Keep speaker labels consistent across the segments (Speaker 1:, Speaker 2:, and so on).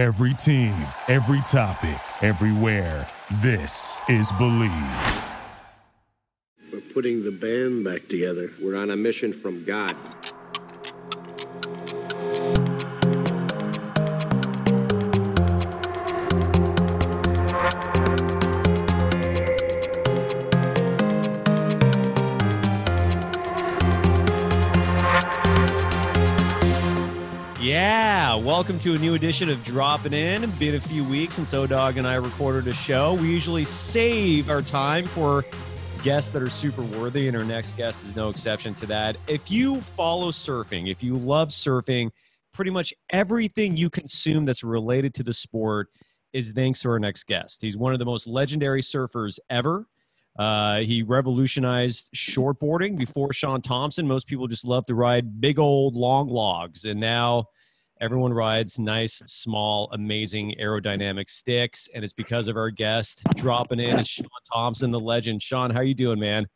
Speaker 1: Every team, every topic, everywhere. This is Believe.
Speaker 2: We're putting the band back together.
Speaker 3: We're on a mission from God.
Speaker 4: Welcome to a new edition of Dropping In. Been a few weeks since Odog and I recorded a show. We usually save our time for guests that are super worthy, and our next guest is no exception to that. If you follow surfing, if you love surfing, pretty much everything you consume that's related to the sport is thanks to our next guest. He's one of the most legendary surfers ever. Uh, he revolutionized shortboarding before Shaun Tomson. Most people just love to ride big old long logs, and now everyone rides nice, small, amazing aerodynamic sticks. And it's because of our guest dropping in is Shaun Tomson, the legend. Shaun, how are you doing, man?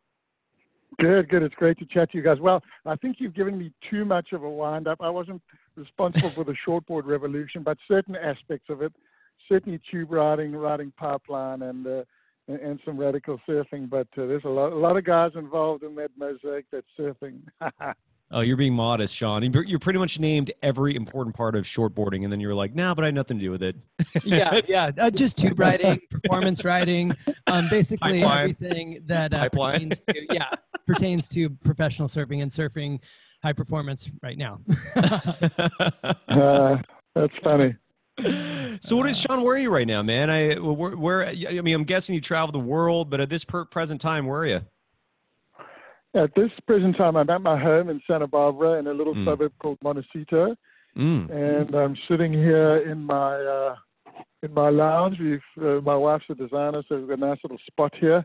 Speaker 5: Good, good. It's great to chat to you guys. Well, I think you've given me too much of a wind up. I wasn't responsible for the shortboard revolution, but certain aspects of it, certainly tube riding, riding pipeline, and uh, and some radical surfing. But uh, there's a lot, a lot of guys involved in that mosaic that's surfing.
Speaker 4: oh, you're being modest, Shaun. You're pretty much named every important part of shortboarding, and then you're like, "Nah, but I had nothing to do with it."
Speaker 6: yeah, yeah, uh, just tube riding, performance riding, um, basically Pipeline. everything that uh, pertains to yeah pertains to professional surfing and surfing high performance right now.
Speaker 5: uh, that's funny
Speaker 4: so what is Shaun? Where are you right now, man? I where, where I mean, I'm guessing you travel the world, but at this per- present time, where are you?
Speaker 5: At this present time, I'm at my home in Santa Barbara in a little mm. suburb called Montecito, mm. and I'm sitting here in my uh, in my lounge. We've uh, my wife's a designer, so we've got a nice little spot here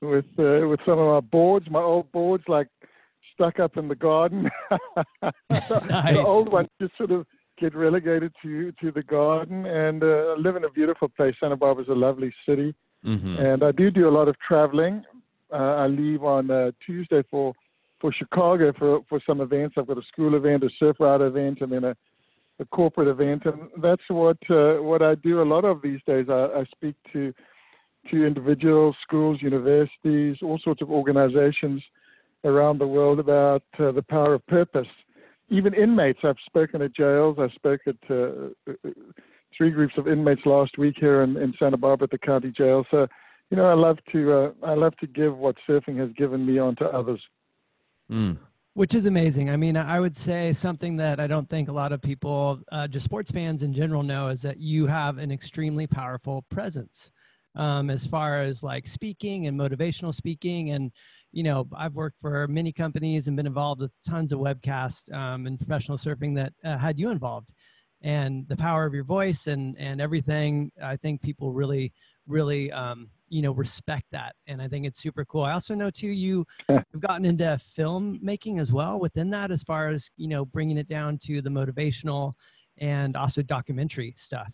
Speaker 5: with uh, with some of my boards, my old boards, like stuck up in the garden. nice. The old ones just sort of get relegated to to the garden and uh, live in a beautiful place. Santa Barbara is a lovely city, mm-hmm. and I do do a lot of traveling. Uh, I leave on uh, Tuesday for for Chicago for for some events. I've got a school event, a surf ride event, and then a a corporate event, and that's what uh, what I do a lot of these days. I, I speak to to individuals, schools, universities, all sorts of organizations around the world about uh, the power of purpose even inmates. I've spoken at jails. I spoke at uh, three groups of inmates last week here in, in Santa Barbara at the county jail. So, you know, I love to uh, I love to give what surfing has given me on to others.
Speaker 6: Mm. Which is amazing. I mean, I would say something that I don't think a lot of people, uh, just sports fans in general, know is that you have an extremely powerful presence um, as far as like speaking and motivational speaking and you know, I've worked for many companies and been involved with tons of webcasts um, and professional surfing that uh, had you involved. And the power of your voice and and everything, I think people really, really, um, you know, respect that. And I think it's super cool. I also know too you have gotten into film making as well within that, as far as you know, bringing it down to the motivational and also documentary stuff.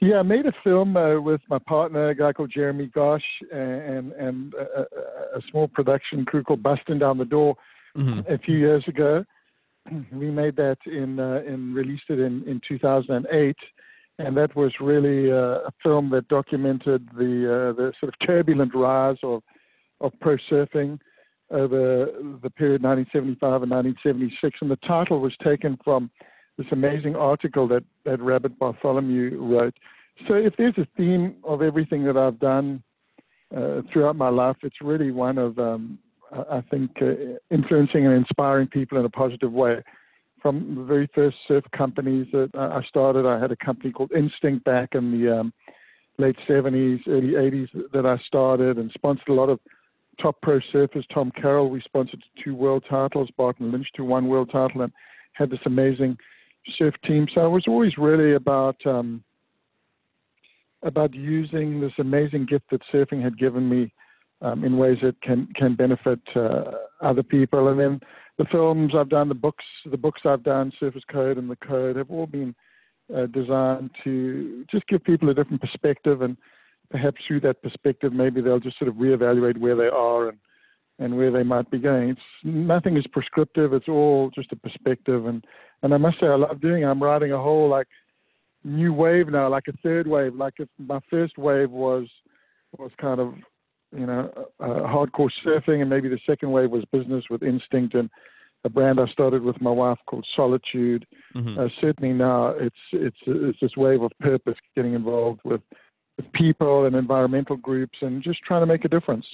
Speaker 5: Yeah, I made a film uh, with my partner, a guy called Jeremy Gosch, and and a, a small production crew called Busting Down the Door mm-hmm. a few years ago. We made that in uh, and released it in in 2008, and that was really uh, a film that documented the uh, the sort of turbulent rise of of pro surfing over the period 1975 and 1976, and the title was taken from this amazing article that, that Rabbit Bartholomew wrote. So if there's a theme of everything that I've done uh, throughout my life, it's really one of, um, I think, uh, influencing and inspiring people in a positive way. From the very first surf companies that I started, I had a company called Instinct back in the um, late 70s, early 80s that I started and sponsored a lot of top pro surfers. Tom Carroll, we sponsored two world titles, Barton Lynch to one world title, and had this amazing – surf team. So it was always really about um, about using this amazing gift that surfing had given me um, in ways that can can benefit uh, other people. And then the films I've done, the books, the books I've done, Surfer's Code and the Code, have all been uh, designed to just give people a different perspective, and perhaps through that perspective, maybe they'll just sort of reevaluate where they are and and where they might be going. It's nothing is prescriptive. It's all just a perspective, and and I must say I love doing. It. I'm writing a whole like new wave now, like a third wave. Like if my first wave was was kind of you know uh, hardcore surfing, and maybe the second wave was business with instinct and a brand I started with my wife called Solitude. Mm-hmm. Uh, certainly now it's it's it's this wave of purpose, getting involved with, with people and environmental groups, and just trying to make a difference.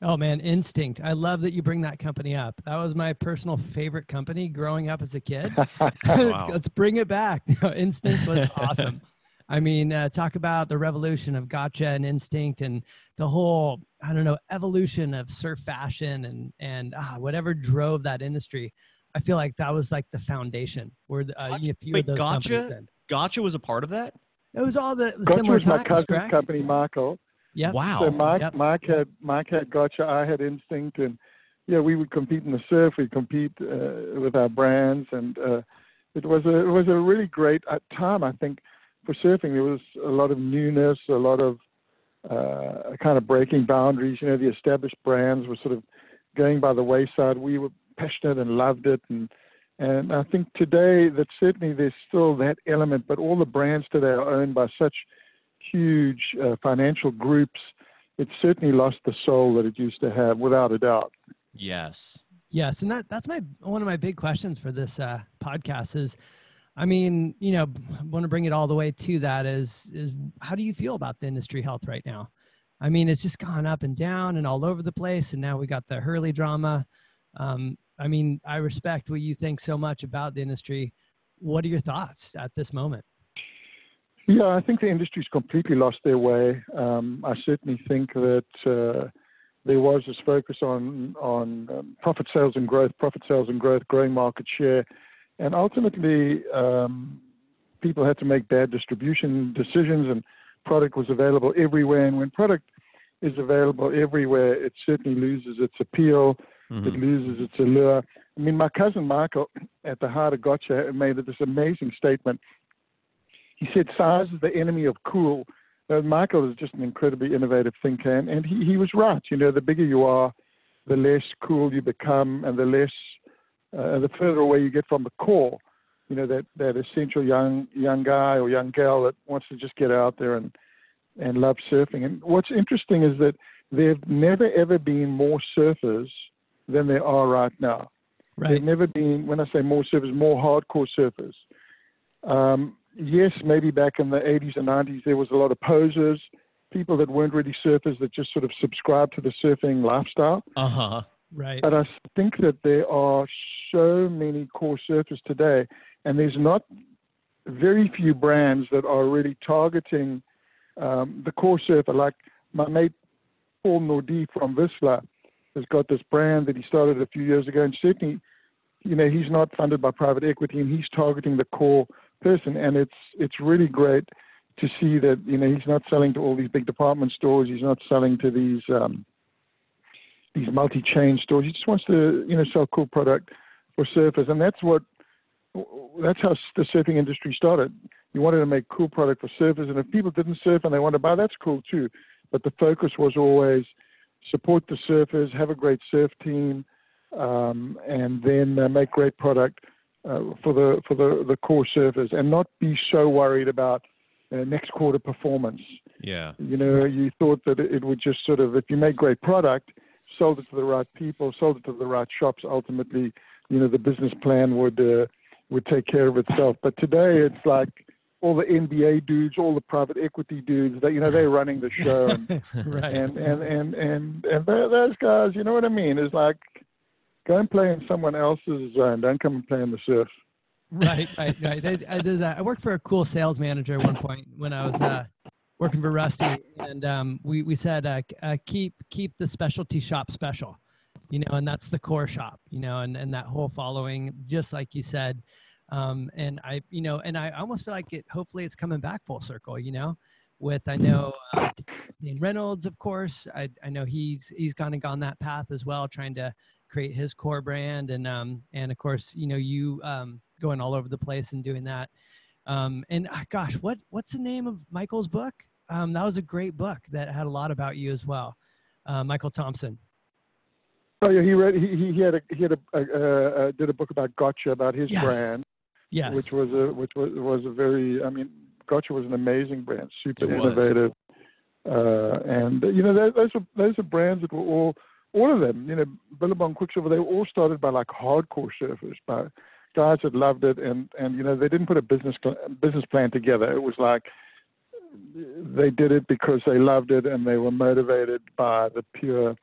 Speaker 6: Oh man, Instinct. I love that you bring that company up. That was my personal favorite company growing up as a kid. Let's bring it back. Instinct was awesome. I mean, uh, talk about the revolution of gotcha and instinct and the whole, I don't know, evolution of surf fashion and, and ah, whatever drove that industry. I feel like that was like the foundation where uh,
Speaker 4: gotcha. a few Wait, of those gotcha, Gotcha was a part of that?
Speaker 6: It was all the, the
Speaker 5: gotcha
Speaker 6: similar
Speaker 5: was
Speaker 6: times,
Speaker 5: my cousin's
Speaker 6: correct?
Speaker 5: company, Michael.
Speaker 6: Yeah.
Speaker 4: Wow.
Speaker 5: So Mike,
Speaker 6: yep.
Speaker 5: Mike had Mike had Gotcha. I had Instinct, and yeah, we would compete in the surf. We compete uh, with our brands, and uh, it was a it was a really great uh, time. I think for surfing, there was a lot of newness, a lot of uh, kind of breaking boundaries. You know, the established brands were sort of going by the wayside. We were passionate and loved it, and and I think today that certainly there's still that element, but all the brands today are owned by such huge uh, financial groups, it certainly lost the soul that it used to have, without a doubt.
Speaker 4: Yes.
Speaker 6: Yes, and that that's my one of my big questions for this uh, podcast is, I mean, you know, I want to bring it all the way to that is is how do you feel about the industry health right now? I mean, it's just gone up and down and all over the place, and now we got the Hurley drama. Um, I mean, I respect what you think so much about the industry. What are your thoughts at this moment?
Speaker 5: Yeah, I think the industry's completely lost their way. Um, I certainly think that uh, there was this focus on on um, profit sales and growth, profit sales and growth, growing market share, and ultimately um, people had to make bad distribution decisions, and product was available everywhere. And when product is available everywhere, it certainly loses its appeal. Mm-hmm. It loses its allure. I mean, my cousin Michael at the Heart of Gotcha made this amazing statement he said size is the enemy of cool. Uh, Michael is just an incredibly innovative thinker, and, and he, he was right. You know, the bigger you are, the less cool you become, and the less, uh, the further away you get from the core. You know, that, that essential young young guy or young girl that wants to just get out there and and love surfing. And what's interesting is that there have never ever been more surfers than there are right now.
Speaker 6: Right.
Speaker 5: There've never been, when I say more surfers, more hardcore surfers. Um, yes, maybe back in the 80s and 90s, there was a lot of posers, people that weren't really surfers that just sort of subscribed to the surfing lifestyle.
Speaker 4: Uh huh.
Speaker 6: Right.
Speaker 5: But I think that there are so many core surfers today, and there's not very few brands that are really targeting um, the core surfer. Like my mate Paul Naude from Vissla has got this brand that he started a few years ago, in Sydney. you know, he's not funded by private equity, and he's targeting the core person, and it's it's really great to see that you know he's not selling to all these big department stores. He's not selling to these um, these multi-chain stores. He just wants to you know sell cool product for surfers, and that's what that's how the surfing industry started. You wanted to make cool product for surfers, and if people didn't surf and they want to buy, that's cool too. But the focus was always support the surfers, have a great surf team, um, and then uh, make great product uh, for the for the the core surfers and not be so worried about uh, next quarter performance.
Speaker 4: Yeah.
Speaker 5: You know, you thought that it would just sort of if you made great product, sold it to the right people, sold it to the right shops, ultimately, you know, the business plan would uh, would take care of itself. But today it's like all the MBA dudes, all the private equity dudes, that you know they're running the show, and
Speaker 6: right.
Speaker 5: and and and and, and those guys, you know what I mean? It's like go and play in someone else's zone. Don't come and play in the surf.
Speaker 6: Right, right, right. I, I, I, worked for a cool sales manager at one point when I was uh, working for Rusty, and um, we we said uh, uh, keep keep the specialty shop special, you know, and that's the core shop, you know, and and that whole following, just like you said. Um, and I, you know, and I almost feel like it. Hopefully, it's coming back full circle. You know, with I know uh, Reynolds, of course. I I know he's he's kind of gone that path as well, trying to create his core brand and um and of course you know you um going all over the place and doing that um and uh, gosh what what's the name of michael's book um that was a great book that had a lot about you as well uh, michael tomson
Speaker 5: oh yeah he read he he had a he had a, uh, did a book about gotcha about his
Speaker 6: yes.
Speaker 5: brand
Speaker 6: yes
Speaker 5: which was a which was was a very i mean Gotcha was an amazing brand, super innovative, uh, and you know those, those are those are brands that were all all of them. You know, Billabong, Quiksilver, they were all started by like hardcore surfers, by guys that loved it, and and you know they didn't put a business business plan together. It was like they did it because they loved it and they were motivated by the pure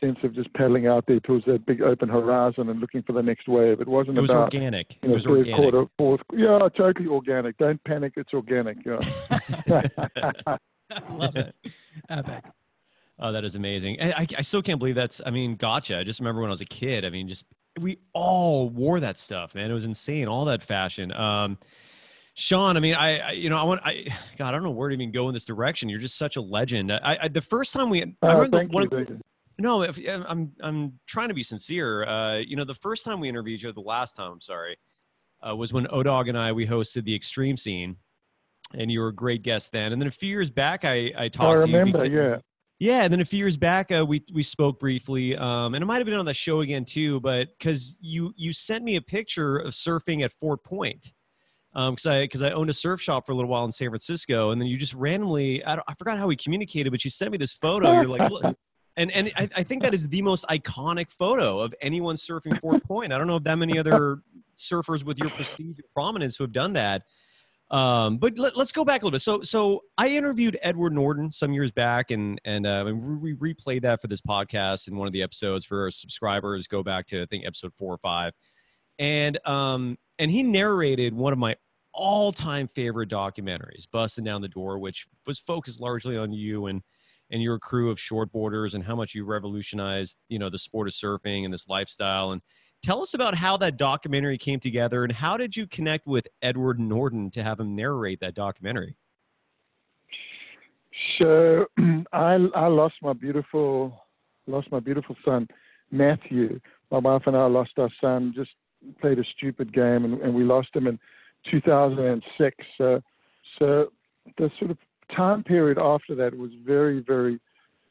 Speaker 5: sense of just paddling out there towards that big open horizon and looking for the next wave. It wasn't
Speaker 4: it was
Speaker 5: about
Speaker 4: organic.
Speaker 5: You know,
Speaker 4: it was organic. Quarter,
Speaker 5: fourth, yeah, totally organic. Don't panic. It's organic. Yeah.
Speaker 6: love it. Epic.
Speaker 4: Oh, that is amazing. I, I still can't believe that's, I mean, gotcha. I just remember when I was a kid. I mean, just, we all wore that stuff, man. It was insane. All that fashion. Um, Shaun, I mean, I, I, you know, I want, I, God, I don't know where to even go in this direction. You're just such a legend. I, I the first time we, I
Speaker 5: oh, remember one, you,
Speaker 4: no, if, I'm, I'm trying to be sincere. Uh, you know, the first time we interviewed you, the last time, I'm sorry, uh, was when Odog and I, we hosted the extreme scene and you were a great guest then. And then a few years back, I, I talked
Speaker 5: I remember,
Speaker 4: to
Speaker 5: you. Because, yeah.
Speaker 4: Yeah, and then a few years back, uh, we we spoke briefly, um, and it might have been on the show again too. But because you you sent me a picture of surfing at Fort Point, because um, I because I owned a surf shop for a little while in San Francisco, and then you just randomly I, I forgot how we communicated, but you sent me this photo. You're like, look, and and I, I think that is the most iconic photo of anyone surfing Fort Point. I don't know if that many other surfers with your prestige and prominence who have done that. Um, but let, us go back a little bit. So, so I interviewed Edward Norton some years back, and and uh, we replayed that for this podcast in one of the episodes for our subscribers. Go back to I think episode four or five, and um, and he narrated one of my all-time favorite documentaries, "Busting Down the Door," which was focused largely on you and and your crew of shortboarders and how much you revolutionized, you know, the sport of surfing and this lifestyle and Tell us about how that documentary came together and how did you connect with Edward Norton to have him narrate that documentary?
Speaker 5: So I I lost my beautiful lost my beautiful son Matthew. My wife and I lost our son. Just played a stupid game and, and we lost him in 2006. So so the sort of time period after that was very very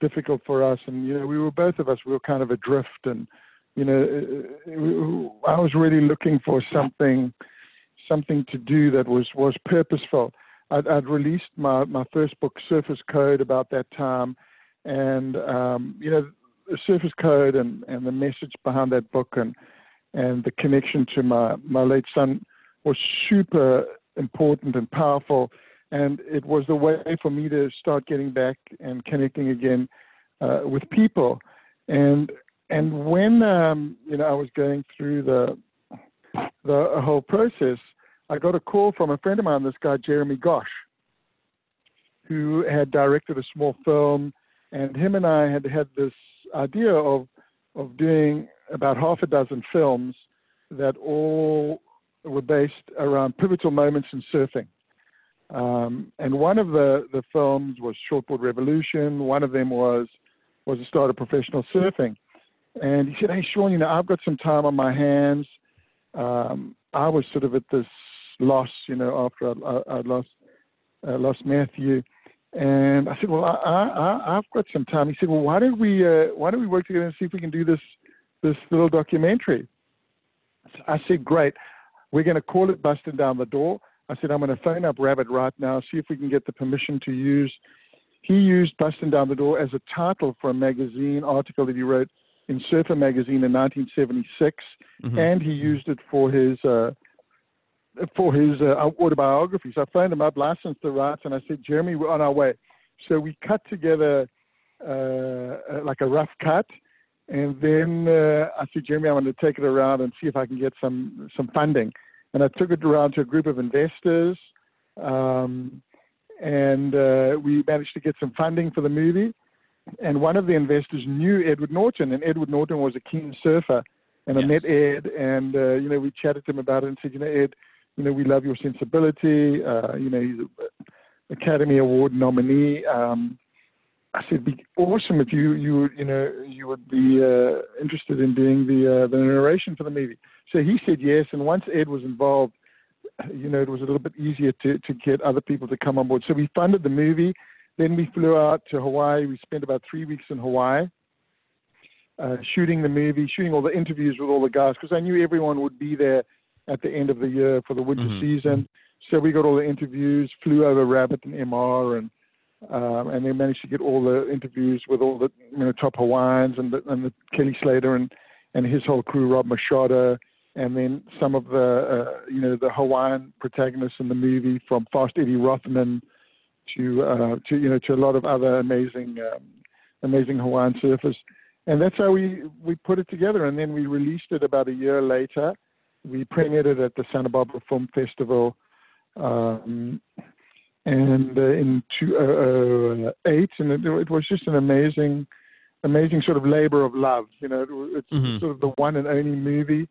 Speaker 5: difficult for us. And you know we were both of us we were kind of adrift and you know, I was really looking for something, something to do that was was purposeful. I'd, I'd released my my first book, Surfer's Code, about that time, and um, you know, Surfer's Code and and the message behind that book and and the connection to my my late son was super important and powerful. And it was the way for me to start getting back and connecting again uh, with people. And and when um, you know I was going through the the whole process, I got a call from a friend of mine, this guy Jeremy Gosch, who had directed a small film, and him and I had had this idea of of doing about half a dozen films that all were based around pivotal moments in surfing. Um, and one of the, the films was Shortboard Revolution. One of them was was the start of professional surfing. And he said, Hey, Shaun, you know, I've got some time on my hands. Um, I was sort of at this loss, you know, after I, I, I lost, uh, lost Matthew. And I said, well, I, I, I've got some time. He said, well, why don't we, uh, why don't we work together and see if we can do this, this little documentary? I said, great. We're going to call it Busting Down the Door. I said, I'm going to phone up Rabbit right now, see if we can get the permission to use. He used Busting Down the Door as a title for a magazine article that he wrote in Surfer magazine in 1976, mm-hmm. and he used it for his uh, for his uh, autobiography. So I phoned him up, licensed the rights, and I said, Jeremy, we're on our way. So we cut together uh, uh like a rough cut, and then uh, I said, Jeremy, I'm going to take it around and see if I can get some some funding. And I took it around to a group of investors, um, and uh, we managed to get some funding for the movie and one of the investors knew Edward Norton, and Edward Norton was a keen surfer. And yes. I met Ed, and uh, you know we chatted to him about it, and said, you know, Ed, you know we love your sensibility. Uh, you know he's an Academy Award nominee. Um, I said, it'd be awesome if you you you know you would be uh, interested in doing the uh, the narration for the movie. So he said yes, and once Ed was involved, you know it was a little bit easier to to get other people to come on board. So we funded the movie. Then we flew out to Hawaii. We spent about three weeks in Hawaii, uh, shooting the movie, shooting all the interviews with all the guys, because I knew everyone would be there at the end of the year for the winter mm-hmm. season. so we got all the interviews, flew over Rabbit and MR, and um, and they managed to get all the interviews with all the you know top Hawaiians and the, and the Kelly Slater and and his whole crew, Rob Machado, and then some of the uh, you know the Hawaiian protagonists in the movie, from Fast Eddie Rothman to uh, to you know to a lot of other amazing um, amazing Hawaiian surfers, and that's how we we put it together, and then we released it about a year later. We premiered it at the Santa Barbara Film Festival. Um, and uh, in 2008, and it, it, was just an amazing, amazing sort of labor of love. You know, it's mm-hmm. sort of the one and only movie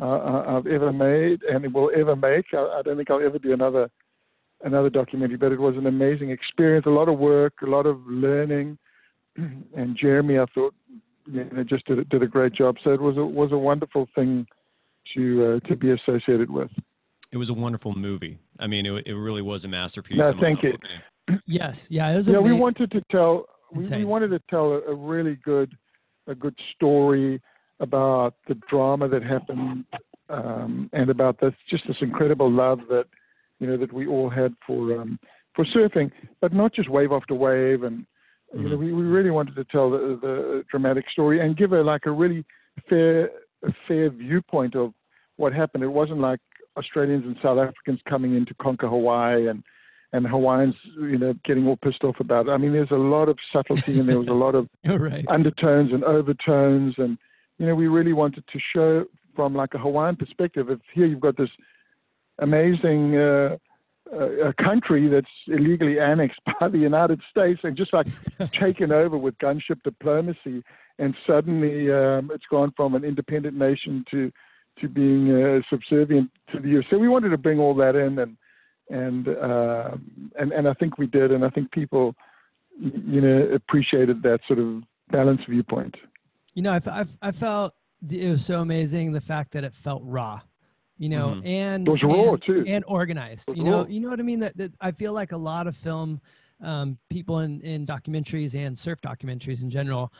Speaker 5: uh, uh, I've ever made, and it will ever make. I, I, don't think I'll ever do another another documentary, but it was an amazing experience. A lot of work, a lot of learning, and Jeremy, I thought, you know, just did did a great job. So it was a was a wonderful thing to uh, to be associated with.
Speaker 4: It was a wonderful movie. I mean, it, it really was a masterpiece.
Speaker 5: No, thank you.
Speaker 6: Yes, yeah, it was.
Speaker 5: Yeah, we wanted to tell. We, we, wanted to tell a, a, really good, a good story about the drama that happened, um, and about this just this incredible love that, you know, that we all had for um, for surfing, but not just wave after wave, and mm-hmm. you know, mm-hmm. we, we really wanted to tell the, the dramatic story and give a like a really fair, a fair viewpoint of what happened. It wasn't like Australians and South Africans coming in to conquer Hawaii and and Hawaiians, you know, getting all pissed off about it. I mean, there's a lot of subtlety and there was a lot of
Speaker 6: right.
Speaker 5: undertones and overtones, and you know, we really wanted to show from like a Hawaiian perspective. If here you've got this amazing uh, uh, country that's illegally annexed by the United States and just like taken over with gunship diplomacy, and suddenly um, it's gone from an independent nation to to being uh, subservient to the U.S. So we wanted to bring all that in, and and uh, and and I think we did, and I think people, you know, appreciated that sort of balanced viewpoint.
Speaker 6: You know, I, I, I felt it was so amazing the fact that it felt raw you know, mm-hmm. and
Speaker 5: it was raw
Speaker 6: and,
Speaker 5: too,
Speaker 6: and organized. You know, raw. you know what I mean. That, that I feel like a lot of film um, people in in documentaries and surf documentaries in general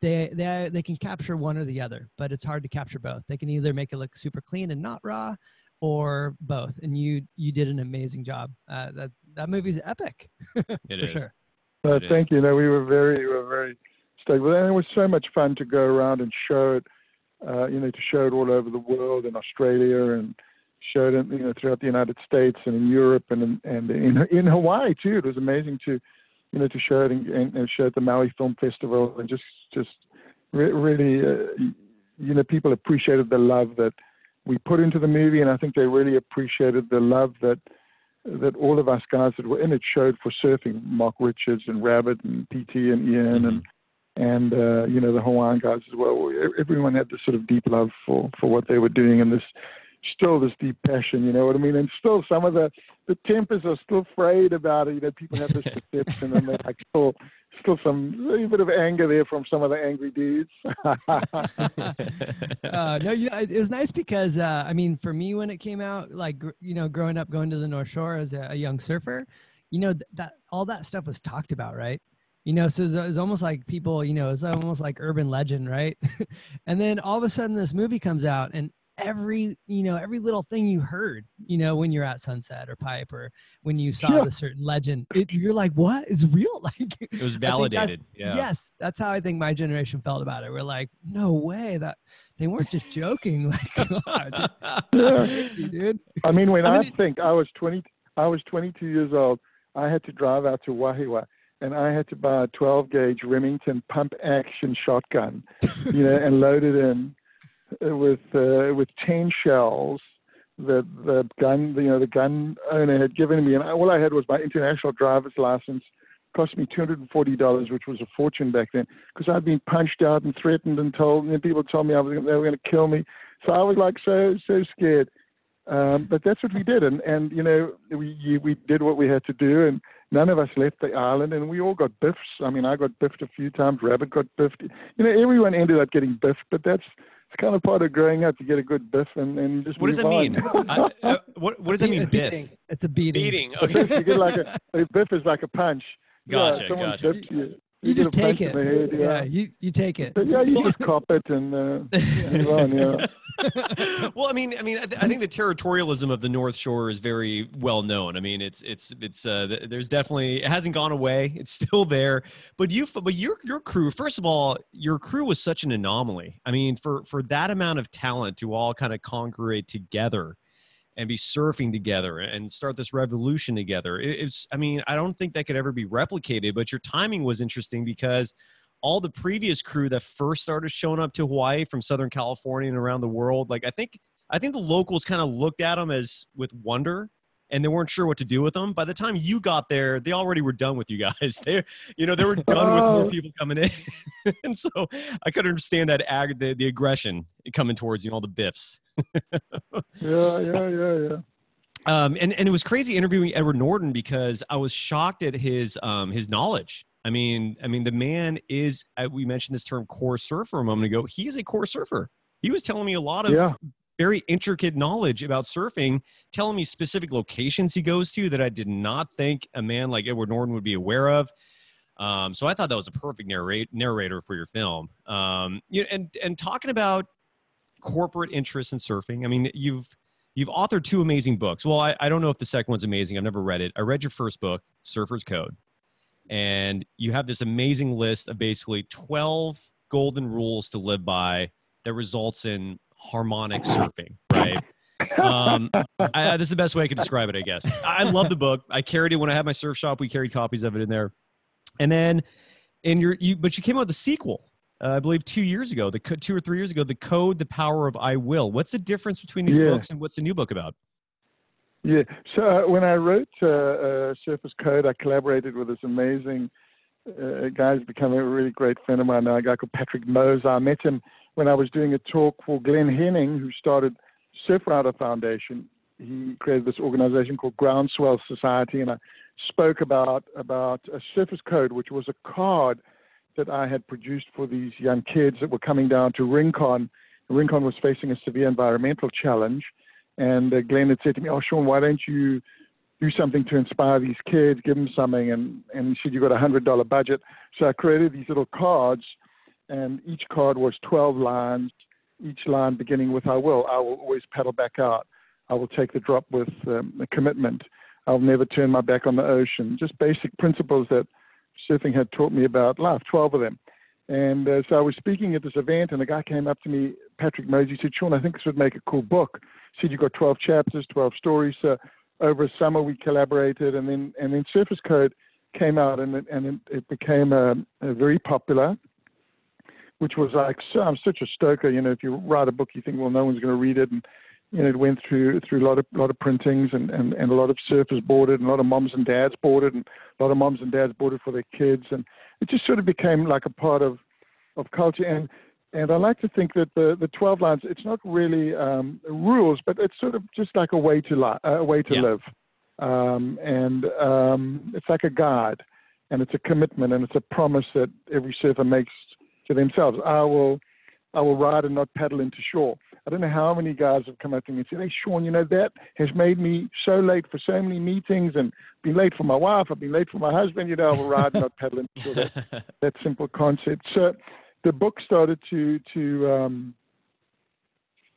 Speaker 6: they they they can capture one or the other, but it's hard to capture both. They can either make it look super clean and not raw, or both. And you you did an amazing job. Uh, that that movie's epic.
Speaker 4: It
Speaker 6: for
Speaker 4: is.
Speaker 6: sure.
Speaker 5: Uh, thank you. No, we were very we were very stoked with it, and it was so much fun to go around and show it. Uh, you know, to show it all over the world in Australia and showed it, you know, throughout the United States and in Europe and in, and in in Hawaii too. It was amazing to you know, to show it and, and show at the Maui Film Festival, and just just re- really, uh, you know, people appreciated the love that we put into the movie, and I think they really appreciated the love that that all of us guys that were in it showed for surfing. Mark Richards and Rabbit and PT and Ian mm-hmm. and and uh, you know the Hawaiian guys as well. Everyone had this sort of deep love for for what they were doing, and this still this deep passion, you know what I mean? And still some of the the tempers are still frayed about it. You know, people have this perception and they're like still still some a bit of anger there from some of the angry dudes.
Speaker 6: uh, no, you know, it was nice because uh, I mean, for me when it came out, like you know, growing up going to the North Shore as a, a young surfer, you know, th- that all that stuff was talked about, right? you know so it's, it's almost like people you know it's almost like urban legend right and then all of a sudden this movie comes out and every you know every little thing you heard you know when you're at sunset or pipe or when you saw yeah. the certain legend it, you're like what? Is real? Like
Speaker 4: it was validated. Yeah.
Speaker 6: Yes that's how i think my generation felt about it. We're like no way that they weren't just joking. Like God,
Speaker 5: crazy, dude. I mean when i, I mean, think i was 20 i was 22 years old i had to drive out to wahiawa and I had to buy a 12 gauge Remington pump action shotgun, you know, and load it in with uh, with chain shells that the gun you know the gun owner had given me, and all I had was my international driver's license. Cost me two hundred and forty dollars, which was a fortune back then, because I'd been punched out and threatened and told, and people told me I was, they were going to kill me. So I was like so so scared. Um, but that's what we did, and and you know we we did what we had to do, and none of us left the island, and we all got biffs. I mean, I got biffed a few times. Rabbit got biffed. You know, everyone ended up getting biffed, but that's it's kind of part of growing up to get a good biff and, and just.
Speaker 4: What does
Speaker 5: it
Speaker 4: mean? I, uh, what What does that mean? Biff.
Speaker 6: Beating. It's a beating.
Speaker 4: Beating. Okay.
Speaker 5: you get like a, a biff is like a punch.
Speaker 4: Gotcha. Yeah, gotcha.
Speaker 5: You.
Speaker 6: you, you just take it. Head, yeah. yeah. you you take it.
Speaker 5: But yeah, you just cop it and uh, move on. Yeah.
Speaker 4: well, I mean, I mean, I, th- I, think the territorialism of the North Shore is very well known. I mean, it's it's it's uh, there's definitely it hasn't gone away. It's still there. But you, but your your crew. First of all, your crew was such an anomaly. I mean, for for that amount of talent to all kind of congregate together and be surfing together and start this revolution together. It's, I mean, I don't think that could ever be replicated, but your timing was interesting because all the previous crew that first started showing up to Hawaii from Southern California and around the world, like I think, I think the locals kind of looked at them as with wonder and they weren't sure what to do with them. By the time you got there, they already were done with you guys. They, you know, they were done with more oh. people coming in, and so I could understand that ag- the, the aggression coming towards you know all the biffs.
Speaker 5: yeah, yeah, yeah, yeah.
Speaker 4: Um, and and it was crazy interviewing Edward Norton because I was shocked at his um his knowledge. I mean, I mean, the man is. Uh, we mentioned this term core surfer a moment ago. He is a core surfer. He was telling me a lot of yeah. Very intricate knowledge about surfing, telling me specific locations he goes to that I did not think a man like Edward Norton would be aware of. Um, so I thought that was a perfect narrate, narrator for your film. Um, you know, and and talking about corporate interests in surfing. I mean, you've you've authored two amazing books. Well, I, I don't know if the second one's amazing. I've never read it. I read your first book, Surfer's Code, and you have this amazing list of basically 12 golden rules to live by that results in harmonic surfing, right? um, I, this is the best way I can describe it, I guess. I love the book. I carried it when I had my surf shop. We carried copies of it in there, and then in your you, but you came out with a sequel uh, I believe two years ago, the two or three years ago, the code, the power of I will. What's the difference between these yeah. books and what's the new book about?
Speaker 5: Yeah. So uh, when I wrote uh, uh, Surfer's Code, I collaborated with this amazing uh, guy who's become a really great friend of mine now, a guy called Patrick Moser. I met him when I was doing a talk for Glenn Hening, who started Surfrider Foundation. He created this organization called Groundswell Society, and I spoke about about a Surfer's Code, which was a card – that I had produced for these young kids that were coming down to Rincon. Rincon was facing a severe environmental challenge, and uh, Glenn had said to me, "Oh, Shaun, why don't you do something to inspire these kids? Give them something." And and he said, "You've got a hundred dollar budget." So I created these little cards, and each card was twelve lines. Each line beginning with "I will." I will always paddle back out. I will take the drop with um, a commitment. I'll never turn my back on the ocean. Just basic principles that surfing had taught me about life, 12 of them. And uh, so I was speaking at this event, and a guy came up to me, Patrick Moser, said, Shaun, I think this would make a cool book. He said, You've got 12 chapters, 12 stories. So over a summer, we collaborated, and then and then Surfer's Code came out, and it, and it, became a very popular, which was like, so, I'm such a stoker. You know, if you write a book, you think, well, no one's going to read it. And you know, it went through through a lot of lot of printings and, and, and a lot of surfers bought it and a lot of moms and dads bought it and a lot of moms and dads bought it for their kids and it just sort of became like a part of of culture and and I like to think that the the 12 lines it's not really um, rules but it's sort of just like a way to li- a way to yeah. live um, and um, it's like a guide and it's a commitment and it's a promise that every surfer makes to themselves I will I will ride and not paddle into shore I don't know how many guys have come up to me and said, Hey, Shaun, you know, that has made me so late for so many meetings and been late for my wife. I've been late for my husband. You know, I'll ride, and not pedaling. So that, that simple concept. So the book started to, to, um,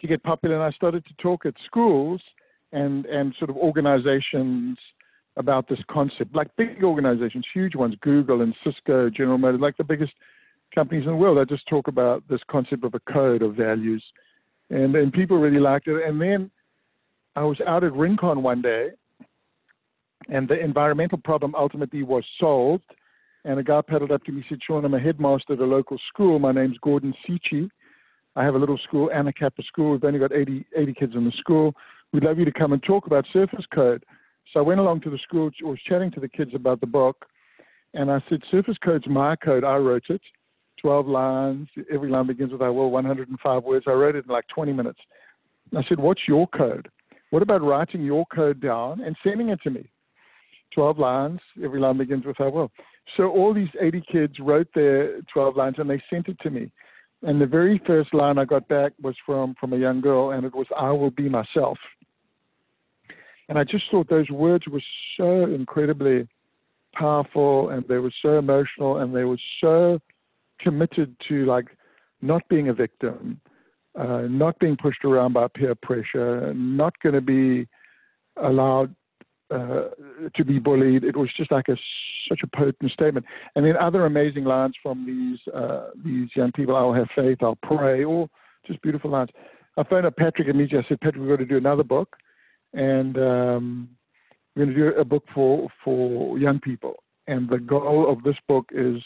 Speaker 5: to get popular and I started to talk at schools and, and sort of organizations about this concept, like big organizations, huge ones, Google and Cisco, General Motors, like the biggest companies in the world. I just talk about this concept of a code of values and and people really liked it. And then I was out at Rincon one day, and the environmental problem ultimately was solved. And a guy paddled up to me and said, Shaun, I'm a headmaster at a local school. My name's Gordon Sichi. I have a little school, Anna Anacapa School. We've only got 80, 80 kids in the school. We'd love you to come and talk about Surfer's Code. So I went along to the school, was chatting to the kids about the book, and I said, Surfer's Code's my code. I wrote it. 12 lines. Every line begins with I will, 105 words. I wrote it in like 20 minutes. I said, What's your code? What about writing your code down and sending it to me? 12 lines. Every line begins with I will. So all these 80 kids wrote their 12 lines and they sent it to me. And the very first line I got back was from, from a young girl, and it was, I will be myself. And I just thought those words were so incredibly powerful and they were so emotional and they were so committed to like not being a victim, uh, not being pushed around by peer pressure, not going to be allowed uh, to be bullied. It was just like a such a potent statement. And then other amazing lines from these uh, these young people. I'll have faith. I'll pray. All just beautiful lines. I phoned up Patrick immediately. I said, Patrick, we've got to do another book, and um, we're going to do a book for for young people. And the goal of this book is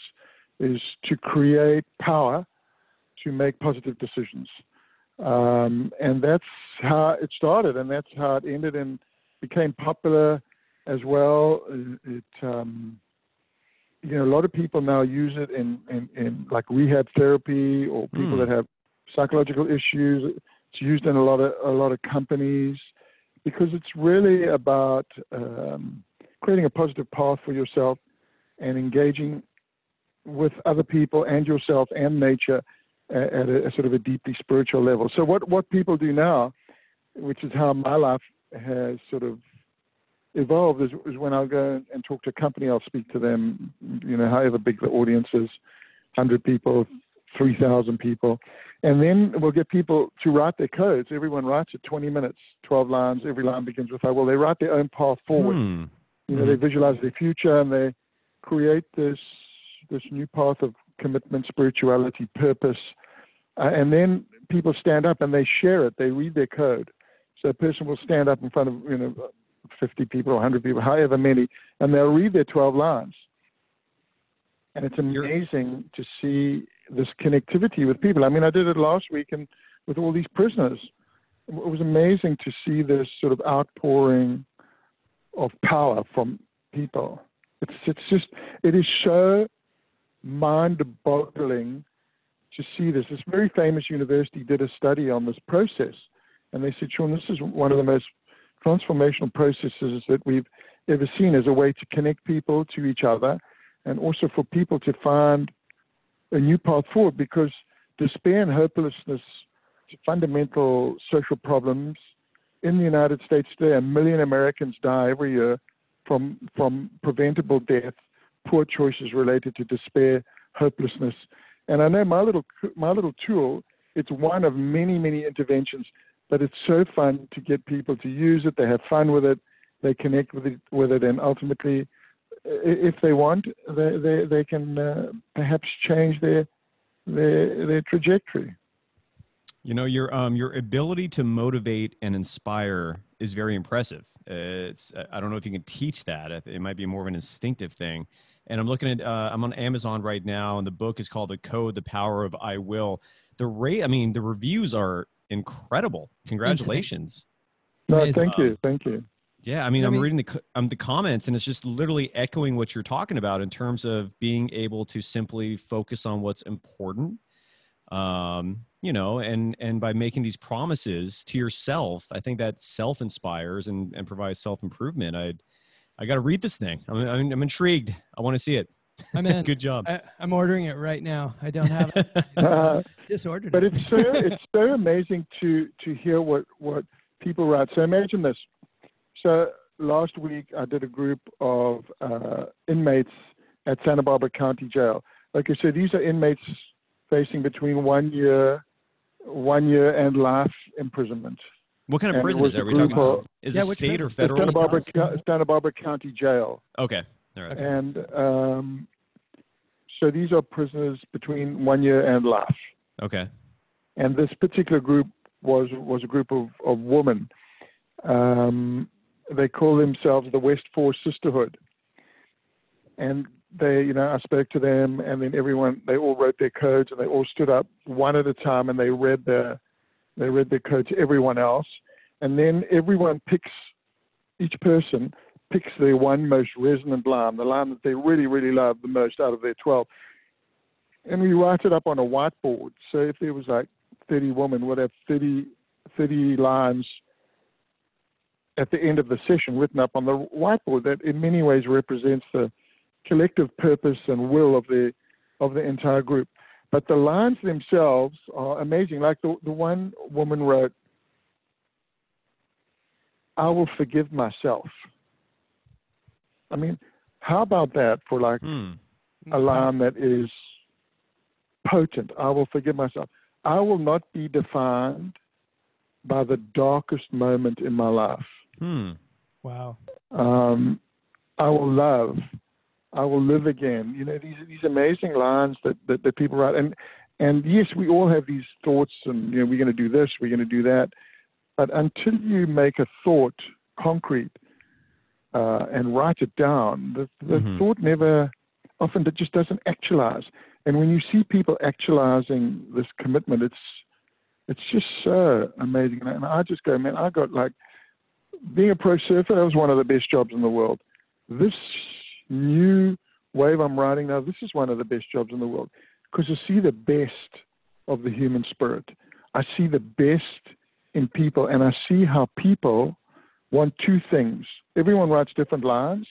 Speaker 5: is to create power to make positive decisions. Um, and that's how it started, and that's how it ended, and became popular as well. It, um, you know, a lot of people now use it in, in, in like rehab therapy or people mm. that have psychological issues. It's used in a lot of a lot of companies because it's really about um, creating a positive path for yourself and engaging with other people and yourself and nature at a, a, sort of a deeply spiritual level. So what what people do now, which is how my life has sort of evolved, is, is when I'll go and talk to a company, I'll speak to them, you know, however big the audience is, hundred people, three thousand people, and then we'll get people to write their codes. Everyone writes it 20 minutes, 12 lines. Every line begins with, well, they write their own path forward. Hmm. You know, hmm. they visualize their future and they create this this new path of commitment, spirituality, purpose, uh, and then people stand up and they share it. They read their code. So a person will stand up in front of you know 50 people or 100 people, however many, and they'll read their 12 lines. And it's amazing to see this connectivity with people. I mean, I did it last week and with all these prisoners. It was amazing to see this sort of outpouring of power from people. It's it's just it is so mind-boggling to see this. This very famous university did a study on this process, and they said, Shaun, this is one of the most transformational processes that we've ever seen as a way to connect people to each other, and also for people to find a new path forward. Because despair and hopelessness, fundamental social problems in the United States today, a million Americans die every year from from preventable death, poor choices related to despair, hopelessness. And I know my little my little tool, it's one of many many interventions, but it's so fun to get people to use it. They have fun with it, they connect with it with it, and ultimately, if they want, they they, they can uh, perhaps change their their their trajectory.
Speaker 4: You know, your um your ability to motivate and inspire is very impressive. It's I don't know if you can teach that. It might be more of an instinctive thing. And I'm looking at uh, I'm on Amazon right now, and the book is called The Code: The Power of I Will. The rate, I mean, the reviews are incredible. Congratulations.
Speaker 5: No, thank you, thank you.
Speaker 4: Yeah, I mean, I am reading the um, the comments, and it's just literally echoing what you're talking about in terms of being able to simply focus on what's important um, you know, and and by making these promises to yourself, I think that self inspires and and provides self improvement. I I got to read this thing. I'm, I'm, I'm intrigued. I want to see it.
Speaker 6: I'm in.
Speaker 4: Good job.
Speaker 6: I, am ordering it right now. I don't have it. uh, Just ordered
Speaker 5: but
Speaker 6: it.
Speaker 5: it's so it's so amazing to to hear what what people write. So imagine this. So last week I did a group of uh, inmates at Santa Barbara County Jail. Like I said, these are inmates facing between one year, one year and life imprisonment.
Speaker 4: What kind of prison is that? Are we talking? Of, is yeah, it state or federal?
Speaker 5: Santa Barbara, Santa Barbara County Jail.
Speaker 4: Okay. All right.
Speaker 5: And um, so these are prisoners between one year and life.
Speaker 4: Okay.
Speaker 5: And this particular group was was a group of, of women. Um, they call themselves the West Four Sisterhood. And they, you know, I spoke to them, and then everyone, they all wrote their codes, and they all stood up one at a time, and they read their, they read their code to everyone else, and then everyone picks, each person picks their one most resonant line, the line that they really, really love the most out of their 12, and we write it up on a whiteboard. So if there was like 30 women, we'd have 30, 30 lines at the end of the session written up on the whiteboard that in many ways represents the collective purpose and will of the of the entire group. But the lines themselves are amazing. Like the, the one woman wrote, I will forgive myself. I mean, How about that for like
Speaker 4: Hmm.
Speaker 5: a line that is potent? I will forgive myself. I will not be defined by the darkest moment in my life.
Speaker 4: Hmm.
Speaker 6: Wow.
Speaker 5: Um, I will love. I will live again. You know these these amazing lines that, that, that people write, and and yes, we all have these thoughts, and you know we're going to do this, we're going to do that, but until you make a thought concrete uh, and write it down, the, the
Speaker 4: Mhm.
Speaker 5: thought never often it just doesn't actualize. And when you see people actualizing this commitment, it's it's just so amazing. And I just go, man, I got like being a pro surfer. That was one of the best jobs in the world. This new wave I'm riding now, this is one of the best jobs in the world because I see the best of the human spirit. I see the best in people, and I see how people want two things. Everyone writes different lines.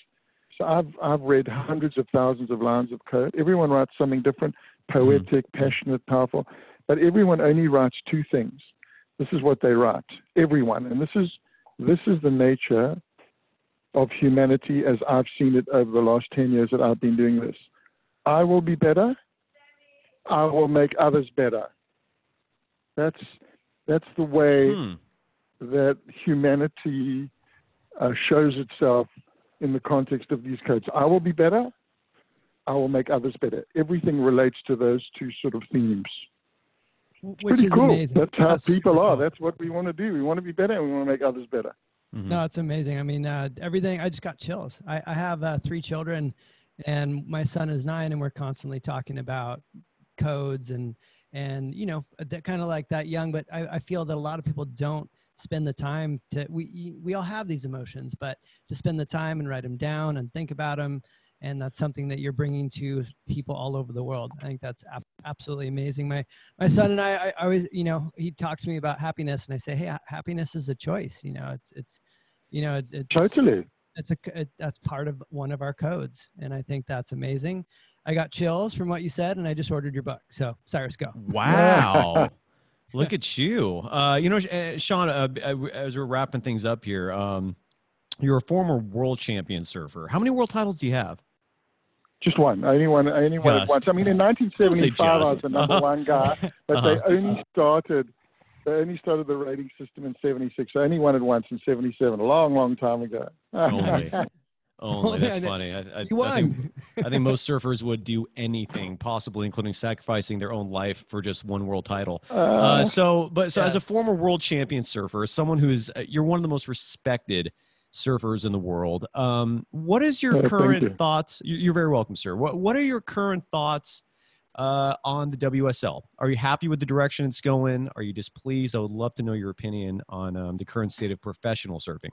Speaker 5: So I've I've read hundreds of thousands of lines of code. Everyone writes something different, poetic, hmm. passionate, powerful, but everyone only writes two things. This is what they write. Everyone, and this is this is the nature of humanity as I've seen it over the last ten years that I've been doing this. I will be better. I will make others better. That's that's the way
Speaker 4: Hmm.
Speaker 5: that humanity uh, shows itself in the context of these codes. I will be better. I will make others better. Everything relates to those two sort of themes.
Speaker 6: Which
Speaker 5: Pretty
Speaker 6: is
Speaker 5: cool.
Speaker 6: amazing.
Speaker 5: That's how
Speaker 6: That's
Speaker 5: people
Speaker 6: super
Speaker 5: are. That's what we want to do. We want to be better and we want to make others better.
Speaker 4: Mhm.
Speaker 6: No, it's amazing. I mean, uh, everything. I just got chills. I, I have uh, three children, and my son is nine, and we're constantly talking about codes and and you know that kind of like that young. But I, I feel that a lot of people don't spend the time to. We we all have these emotions, but to spend the time and write them down and think about them. And that's something that you're bringing to people all over the world. I think that's ab- absolutely amazing. My my son and I, I, I always, you know, he talks to me about happiness, and I say, hey, happiness is a choice. You know, it's it's you know it, it's
Speaker 5: Totally.
Speaker 6: it's a it, that's part of one of our codes and i think that's amazing i got chills from what you said and i just ordered your book so cyrus go
Speaker 4: Wow. Look at you. Uh, you know, uh, Shaun, uh, uh, as we're wrapping things up here, um, you're a former world champion surfer. How many world titles do you have?
Speaker 5: Just one. I only one. I only won it
Speaker 4: Just.
Speaker 5: once. I mean, in 1975, I was the number one guy, but
Speaker 4: Uh-huh.
Speaker 5: they only started. They only started the rating system in '76. I only won it once in '77, a long, long time ago.
Speaker 4: Only. Only.
Speaker 6: Only
Speaker 4: That's funny. I, I,
Speaker 6: you
Speaker 4: I think,
Speaker 6: won
Speaker 4: I think most surfers would do anything, possibly including sacrificing their own life for just one world title. Uh,
Speaker 5: Uh,
Speaker 4: so, but so as a former world champion surfer, someone who's uh, you're one of the most respected surfers in the world. Um, what is your
Speaker 5: thank
Speaker 4: current
Speaker 5: you.
Speaker 4: thoughts? you- You're very welcome, sir. What What are your current thoughts uh, on the WSL? Are you happy with the direction it's going? Are you displeased? I would love to know your opinion on um, the current state of professional surfing.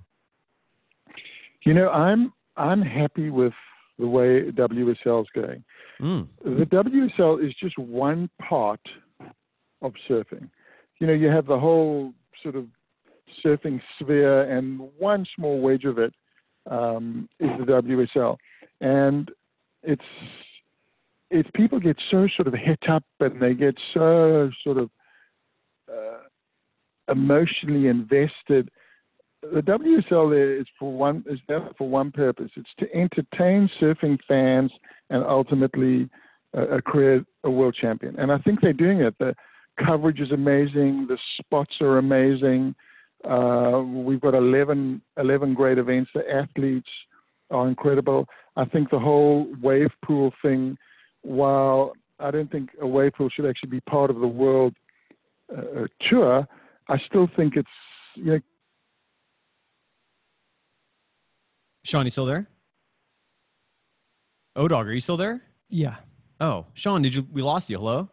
Speaker 5: you know, I'm I'm happy with the way WSL is going.
Speaker 4: Mm.
Speaker 5: The WSL is just one part of surfing. You know, you have the whole sort of surfing sphere, and one small wedge of it um, is the WSL, and it's it's people get so sort of het up and they get so sort of uh, emotionally invested. The WSL there is for one is there for one purpose. It's to entertain surfing fans and ultimately uh, create a world champion. And I think they're doing it. The coverage is amazing. The spots are amazing. Uh, we've got 11, 11 great events. The athletes are incredible. I think the whole wave pool thing, while I don't think a wave pool should actually be part of the world uh, tour, I still think it's you know
Speaker 4: Shaun, you still there? Oh, dog, are you still there?
Speaker 6: yeah
Speaker 4: Oh, Shaun, did you? We lost you. Hello.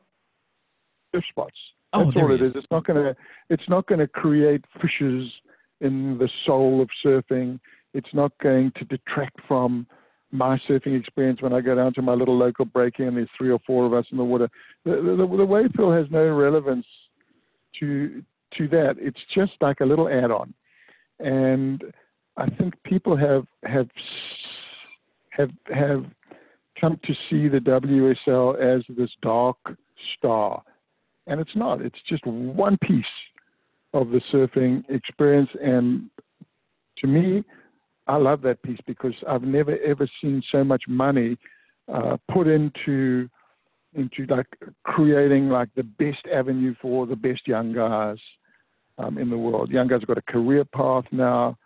Speaker 5: surf spots.
Speaker 4: Oh,
Speaker 5: That's all it
Speaker 4: is.
Speaker 5: is. It's not gonna it's not gonna create fissures in the soul of surfing. It's not going to detract from my surfing experience when I go down to my little local breaking and there's three or four of us in the water. The, the, the wave pool has no relevance to to that. It's just like a little add-on, and I think people have have have have come to see the WSL as this dark star, and it's not. It's just one piece of the surfing experience, and to me, I love that piece because I've never ever seen so much money uh, put into into like creating like the best avenue for the best young guys um, in the world. Young guys have got a career path now.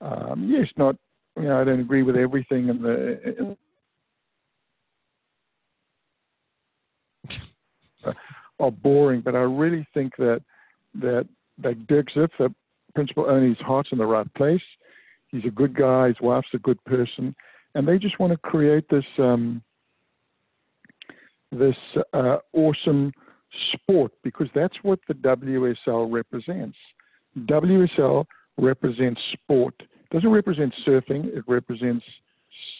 Speaker 5: Um, yes, not you know I don't agree with everything in the. In, are boring, but I really think that that that Dirk Ziff, the principal his heart's in the right place. He's a good guy. His wife's a good person, and they just want to create this um, this uh, awesome sport because that's what the WSL represents. WSL represents sport. It doesn't represent surfing. It represents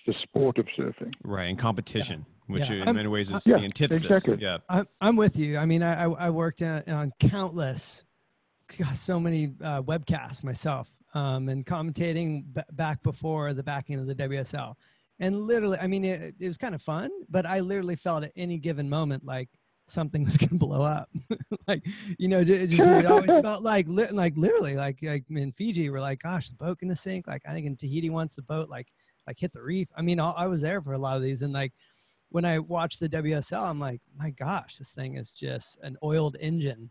Speaker 5: the sport of surfing.
Speaker 4: Right, and competition, yeah. Which
Speaker 6: yeah.
Speaker 4: in I'm, many ways is yeah, the antithesis.
Speaker 5: Exactly.
Speaker 4: Yeah,
Speaker 6: I'm, I'm with you. I mean, I, I worked on, on countless, so many uh, webcasts myself um, and commentating b- back before the backing of the WSL. And literally, I mean, it, it was kind of fun, but I literally felt at any given moment like something was going to blow up. like, you know, it, just, it always felt like, li- like literally, like, like in Fiji, we're like, gosh, the boat going to sink. Like, I think in Tahiti once the boat like, like hit the reef. I mean, I, I was there for a lot of these, and like when I watch the WSL, I'm like, my gosh, this thing is just an oiled engine.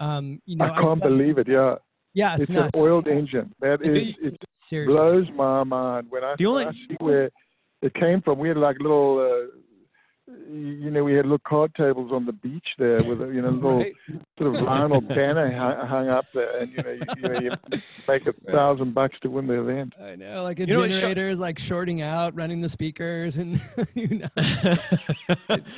Speaker 6: Um, you know,
Speaker 5: I can't I, believe it. Yeah.
Speaker 6: Yeah, it's,
Speaker 5: it's an oiled engine. That is, it Seriously. blows my mind when I,
Speaker 4: the only,
Speaker 5: I see where it came from. We had like little, uh, you know, we had little card tables on the beach there with a, you know, little right. sort of vinyl banner hung, up there, and you know, you, you, know, you make a thousand bucks to win the event.
Speaker 6: I know, like a you generator is like shorting out, running the speakers, and you know,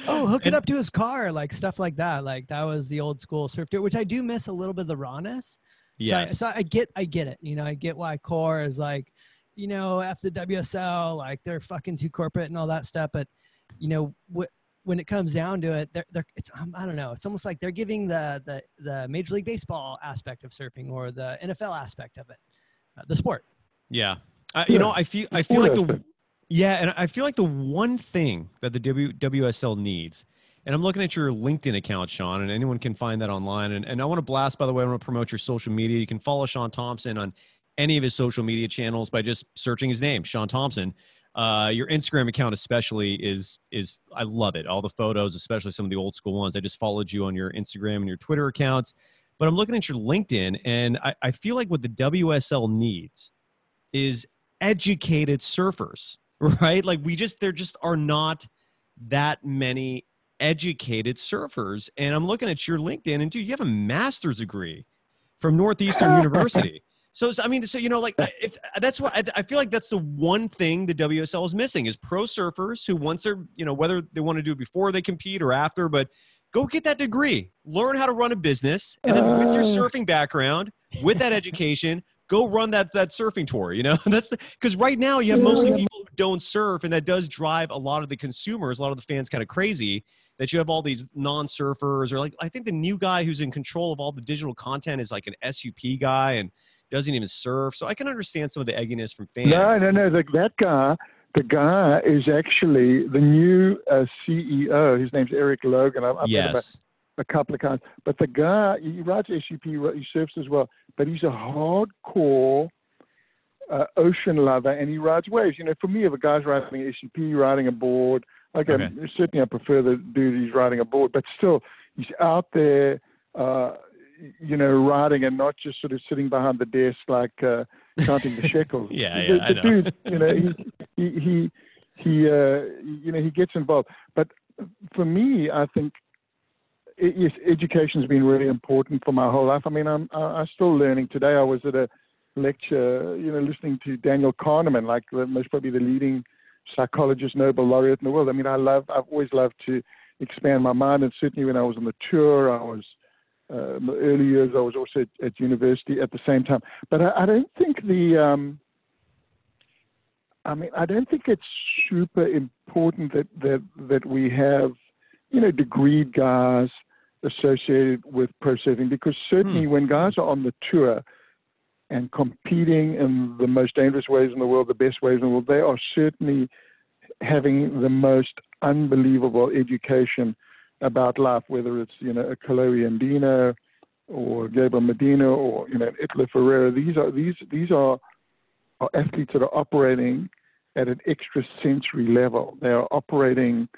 Speaker 6: oh, hook it up to his car, like stuff like that. Like that was the old school surf tour, which I do miss a little bit of the rawness
Speaker 4: yeah.
Speaker 6: So, so, I get, I get it. You know, I get why Core is like, you know, after WSL, like they're fucking too corporate and all that stuff. But, you know, what when it comes down to it, they're, they're it's um, I don't know. It's almost like they're giving the the the Major League Baseball aspect of surfing or the NFL aspect of it, uh, the sport.
Speaker 4: Yeah, uh, you know, I feel I feel like the yeah, and I feel like the one thing that the w, WSL needs and I'm looking at your LinkedIn account, Shaun, and anyone can find that online. And, and I want to blast, by the way, I want to promote your social media. You can follow Shaun Tomson on any of his social media channels by just searching his name, Shaun Tomson. Uh, your Instagram account, especially, is is I love it. All the photos, especially some of the old school ones. I just followed you on your Instagram and your Twitter accounts. But I'm looking at your LinkedIn, and I, I feel like what the WSL needs is educated surfers, right? Like we just there just are not that many educated surfers. And I'm looking at your LinkedIn, and dude, you have a master's degree from Northeastern University. So, I mean, so you know, like, if that's what I, I, feel like that's the one thing the WSL is missing is pro surfers who once they're, you know, whether they want to do it before they compete or after, but go get that degree, learn how to run a business, and then with your uh. surfing background, with that education, go run that that surfing tour. You know, that's because right now you have mostly people who don't surf, and that does drive a lot of the consumers, a lot of the fans, kind of crazy that you have all these non-surfers or like I think the new guy who's in control of all the digital content is like an SUP guy and doesn't even surf. So I can understand some of the egginess from fans.
Speaker 5: No, no, no. The, that guy, the guy is actually the new uh, CEO. His name's Erik Logan. I've, I've
Speaker 4: yes.
Speaker 5: a couple of times. But the guy, he writes SUP, he surfs as well. But he's a hardcore uh, ocean lover, and he rides waves. You know, for me, if a guy's riding SUP, riding a board – Okay, okay. certainly I prefer the dude who's riding a board, but still he's out there, uh, you know, writing and not just sort of sitting behind the desk like uh, counting the shekels.
Speaker 4: yeah,
Speaker 5: the,
Speaker 4: yeah,
Speaker 5: the dude, you know, he he he, he uh, you know he gets involved. But for me, I think yes, education's been really important for my whole life. I mean, I'm I'm still learning. Today, I was at a lecture, you know, listening to Daniel Kahneman, like the, most probably the leading psychologist, Nobel laureate in the world. I mean, I love, I've always loved to expand my mind, and certainly when I was on the tour, I was uh, the early years, I was also at, at university at the same time. But I, I don't think the, um, I mean, I don't think it's super important that that that we have, you know, degreed guys associated with pro surfing because certainly hmm. when guys are on the tour and competing in the most dangerous ways in the world, the best ways in the world, they are certainly having the most unbelievable education about life, whether it's you know a Kolohe Andino or Gabriel Medina or you know Italo Ferreira. These are these these are are athletes that are operating at an extra sensory level. They are operating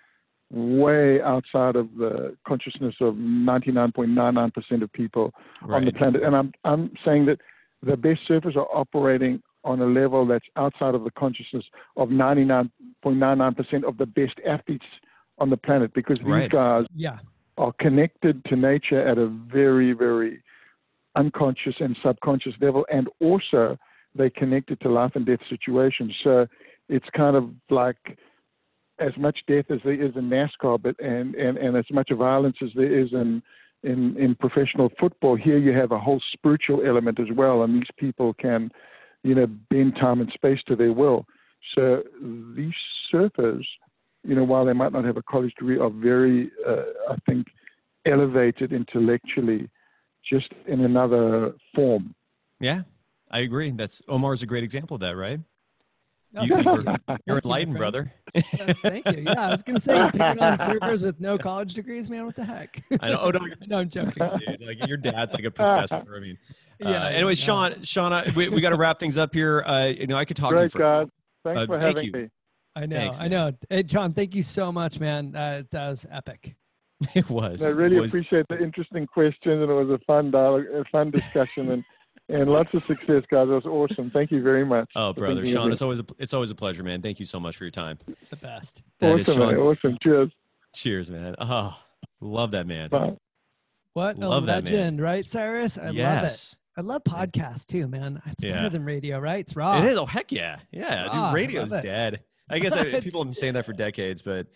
Speaker 5: way outside of the consciousness of 99.99% of people right. on the planet. And I'm, I'm saying that the best surfers are operating on a level that's outside of the consciousness of 99.99% of the best athletes on the planet because these right. guys
Speaker 6: yeah.
Speaker 5: are connected to nature at a very, very unconscious and subconscious level. And also, they connected to life and death situations. So it's kind of like as much death as there is in NASCAR, but and, and, and as much violence as there is in, in in professional football. Here you have a whole spiritual element as well, and these people can, you know, bend time and space to their will. So these surfers, you know, while they might not have a college degree, are very, uh, I think, elevated intellectually, just in another form.
Speaker 4: Yeah, I agree. That's Omar's a great example of that, right? You, are you're enlightened, brother.
Speaker 6: Thank you. Yeah, I was gonna say picking on surfers with no college degrees, man. What the heck?
Speaker 4: I know. Oh no, no I'm joking, dude. Like your dad's like a professor. I mean, uh, yeah. Anyway, Shaun, Shaun, we, we got to wrap things up here. Uh, you know, I could talk
Speaker 5: Great,
Speaker 4: to you for.
Speaker 5: God. Thanks uh, for having thank me.
Speaker 6: I know. Thanks, I know. Hey, John, thank you so much, man. Uh, that was epic.
Speaker 4: It was.
Speaker 5: I really
Speaker 4: was.
Speaker 5: appreciate the interesting questions, and it was a fun dialogue, a fun discussion, and and lots of success, guys. That was awesome. Thank you very much.
Speaker 4: Oh, brother, Shaun, it's always a, it's always a pleasure, man. Thank you so much for your time.
Speaker 6: The best.
Speaker 5: That awesome, man. Awesome. Cheers.
Speaker 4: Cheers, man. Oh, love that man.
Speaker 5: Bye.
Speaker 6: What love a legend, right, Cyrus? I
Speaker 4: yes.
Speaker 6: love it. I love podcasts too, man. It's yeah. better than radio, right? It's raw.
Speaker 4: It is. Oh heck yeah, yeah. Dude, radio's dead. I guess I, people have been saying that for decades, but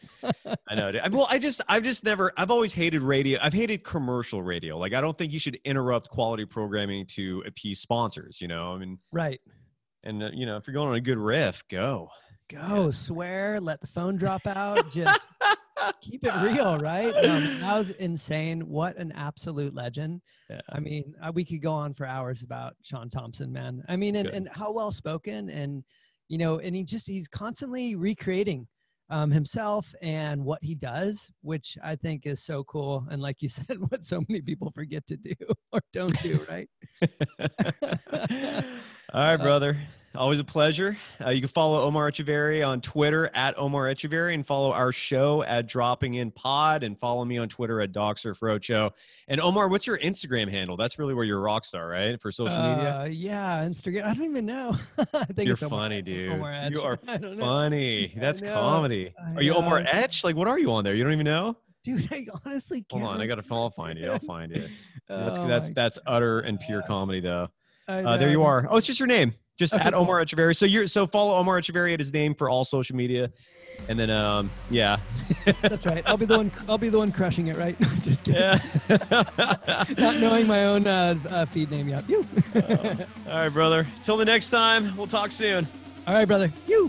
Speaker 4: I know. Well, I just, I've just never, I've always hated radio. I've hated commercial radio. Like, I don't think you should interrupt quality programming to appease sponsors. You know, I mean,
Speaker 6: right.
Speaker 4: And uh, you know, if you're going on a good riff, go,
Speaker 6: go, yes. swear, let the phone drop out, just keep it real, right? Um, that was insane. What an absolute legend. Yeah. I mean, uh, we could go on for hours about Shaun Tomson, man. I mean, and, and how well spoken and you know, and he just he's constantly recreating um, himself and what he does, which I think is so cool. And like you said, what so many people forget to do or don't do, right?
Speaker 4: All right, uh, brother. Always a pleasure. Uh, you can follow Omar Echeverry on Twitter at Omar Echeverry and follow our show at Dropping In Pod and follow me on Twitter at Doc Surf Roadshow. And Omar, what's your Instagram handle? That's really where you're a rock star, right? For social media?
Speaker 6: Uh, yeah, Instagram. I don't even know.
Speaker 4: I think you're funny, dude. Omar you are funny. That's comedy. Are you Omar Etch? Like, what are you on there? You don't even know?
Speaker 6: Dude, I honestly
Speaker 4: can't. Hold on, I gotta find you. I'll find you. That's oh that's that's utter and pure comedy, though. Uh, there you are. Oh, it's just your name. Just okay, at Omar Echeverry. So you're so follow Omar Echeverry at his name for all social media, and then um yeah.
Speaker 6: That's right. I'll be the one. I'll be the one crushing it. Right? Just kidding. Yeah. Not knowing my own uh, uh, feed name yet. You.
Speaker 4: uh, all right, brother. Till the next time. We'll talk soon.
Speaker 6: All right, brother. You.